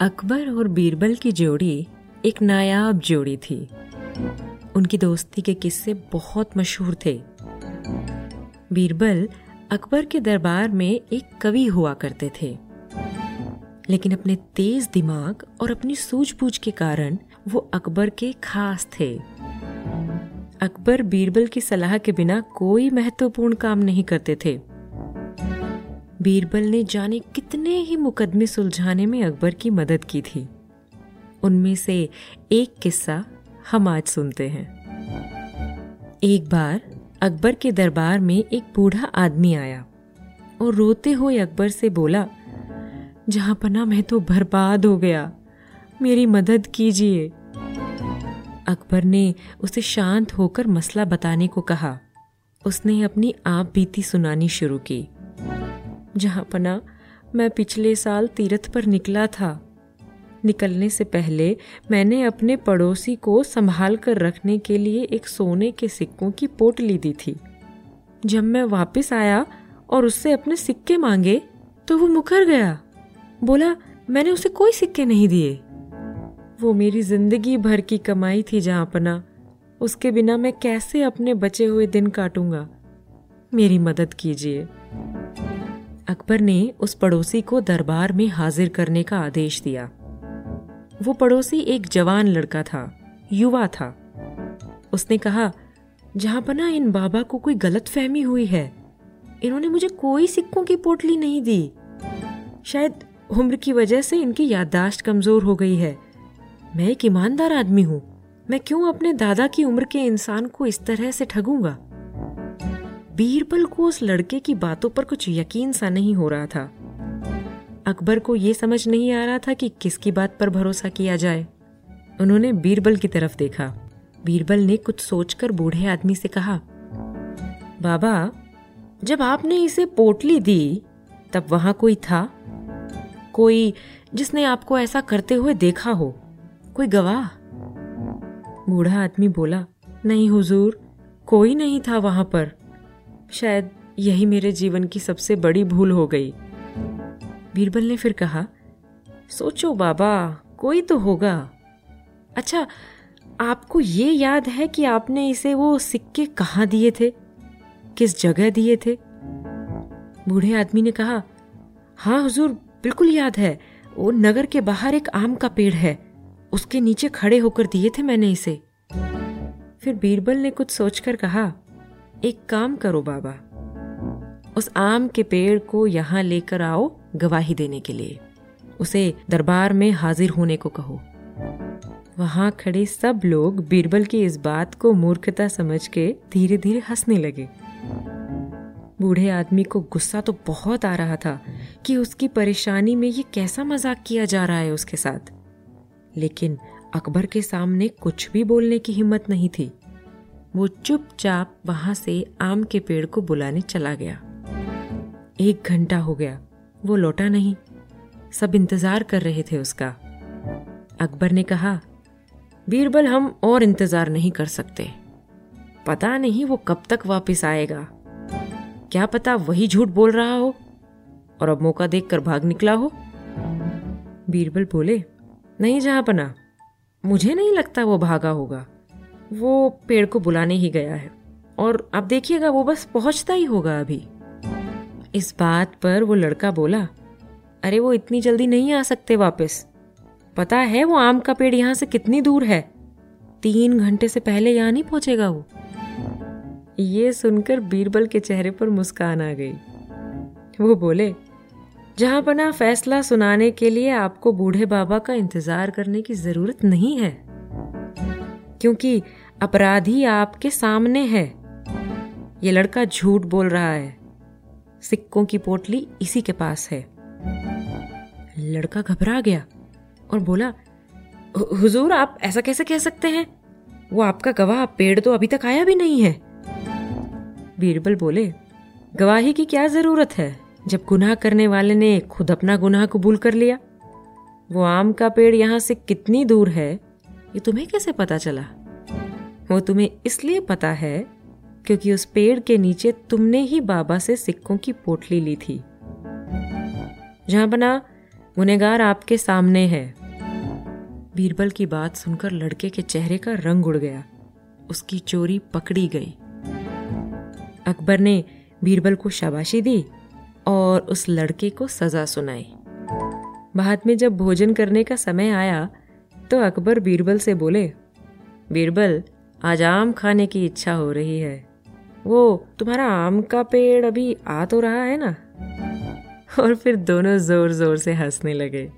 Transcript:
अकबर और बीरबल की जोड़ी एक नायाब जोड़ी थी। उनकी दोस्ती के किस्से बहुत मशहूर थे। बीरबल अकबर के दरबार में एक कवि हुआ करते थे। लेकिन अपने तेज दिमाग और अपनी सूझबूझ के कारण वो अकबर के खास थे। अकबर बीरबल की सलाह के बिना कोई महत्वपूर्ण काम नहीं करते थे। बीरबल ने जाने कितने ही मुकदमे सुलझाने में अकबर की मदद की थी। उनमें से एक किस्सा हम आज सुनते हैं। एक बार अकबर के दरबार में एक बूढ़ा आदमी आया और रोते हुए अकबर से बोला, जहाँ पना मैं तो बर्बाद हो गया, मेरी मदद कीजिए। अकबर ने उसे शांत होकर मसला बताने को कहा। उसने अपनी आप बीती सुनानी शुरू की। जहाँ पना मैं पिछले साल तीर्थ पर निकला था। निकलने से पहले मैंने अपने पड़ोसी को संभाल कर रखने के लिए एक सोने के सिक्कों की पोटली दी थी। जब मैं वापस आया और उससे अपने सिक्के मांगे तो वो मुकर गया। बोला, मैंने उसे कोई सिक्के नहीं दिए। वो मेरी ज़िंदगी भर की कमाई थी जहाँ पना। उसके बिना मैं कैसे अपने बचे हुए दिन काटूँगा? मेरी मदद कीजिए। अकबर ने उस पड़ोसी को दरबार में हाजिर करने का आदेश दिया। वो पड़ोसी एक जवान लड़का था, युवा था। उसने कहा, जहाँ पना इन बाबा को कोई गलत फहमी हुई है, इन्होंने मुझे कोई सिक्कों की पोटली नहीं दी। शायद उम्र की वजह से इनकी याददाश्त कमज़ोर हो गई है। मैं एक ईमानदार आदमी हूँ, मैं क्यों अपने दादा की उम्र के इंसान को इस तरह से ठगूँगा? बीरबल को उस लड़के की बातों पर कुछ यकीन सा नहीं हो रहा था। अकबर को यह समझ नहीं आ रहा था कि किसकी बात पर भरोसा किया जाए। उन्होंने बीरबल की तरफ़ देखा। बीरबल ने कुछ सोचकर बूढ़े आदमी से कहा, बाबा, जब आपने इसे पोटली दी, तब वहाँ कोई था? कोई जिसने आपको ऐसा करते हुए देखा हो? कोई गवाह? बूढ़ा आदमी बोला, नहीं हुजूर, कोई नहीं था वहाँ पर। शायद यही मेरे जीवन की सबसे बड़ी भूल हो गई। बीरबल ने फिर कहा, सोचो बाबा, कोई तो होगा। अच्छा आपको ये याद है कि आपने इसे वो सिक्के कहाँ दिए थे? किस जगह दिए थे? बूढ़े आदमी ने कहा हाँ हुजूर, बिल्कुल याद है। वो नगर के बाहर एक आम का पेड़ है। उसके नीचे खड़े होकर दिए थे मैंने इसे। फिर बीरबल ने कुछ सोचकर कहा एक काम करो बाबा। उस आम के पेड़ को यहाँ लेकर आओ गवाही देने के लिए। उसे दरबार में हाजिर होने को कहो। वहाँ खड़े सब लोग बीरबल की इस बात को मूर्खता समझ के धीरे धीरे हंसने लगे। बूढ़े आदमी को गुस्सा तो बहुत आ रहा था कि उसकी परेशानी में ये कैसा मज़ाक किया जा रहा है उसके साथ। लेकिन अकबर के सामने कुछ भी बोलने की हिम्मत नहीं थी। वो चुपचाप वहाँ से आम के पेड़ को बुलाने चला गया। एक घंटा हो गया, वो लौटा नहीं। सब इंतज़ार कर रहे थे उसका। अकबर ने कहा, बीरबल, हम और इंतज़ार नहीं कर सकते। पता नहीं वो कब तक वापस आएगा। क्या पता वही झूठ बोल रहा हो और अब मौका देखकर भाग निकला हो? बीरबल बोले, नहीं, जहाँ पना। मुझे नहीं लगता वो भागा होगा। वो पेड़ को बुलाने ही गया है। और अब देखिएगा, वो बस पहुँचता ही होगा अभी। इस बात पर वो लड़का बोला, अरे, वो इतनी जल्दी नहीं आ सकते वापस। पता है वो आम का पेड़ यहाँ से कितनी दूर है? तीन घंटे से पहले यहाँ नहीं पहुंचेगा वो? ये सुनकर बीरबल के चेहरे पर मुस्कान आ गई। वो बोले, जहाँ पना फैसला सुनाने के लिए आपको बूढ़े बाबा का इंतज़ार करने की ज़रूरत नहीं है। क्योंकि अपराधी आपके सामने है। ये लड़का झूठ बोल रहा है। सिक्कों की पोटली इसी के पास है। लड़का घबरा गया और बोला हुजूर, आप ऐसा कैसे कह सकते हैं? वो आपका गवाह, पेड़ तो अभी तक आया भी नहीं है। बीरबल बोले, गवाही की क्या ज़रूरत है? जब गुनाह करने वाले ने खुद अपना गुनाह कबूल कर लिया, वो आम का पेड़ यहाँ से कितनी दूर है? ये तुम्हें कैसे पता चला? वो तुम्हें इसलिए पता है क्योंकि उस पेड़ के नीचे तुमने ही बाबा से सिक्कों की पोटली ली थी। जहाँ बना गुनेगार आपके सामने है। बीरबल की बात सुनकर लड़के के चेहरे का रंग उड़ गया। उसकी चोरी पकड़ी गई। अकबर ने बीरबल को शाबाशी दी और उस लड़के को सजा सुनाई। बाद में जब भोजन करने का समय आया तो अकबर बीरबल से बोले, बीरबल, आज आम खाने की इच्छा हो रही है। वो, तुम्हारा आम का पेड़ अभी आ तो रहा है ना? और फिर दोनों ज़ोर ज़ोर से हंसने लगे।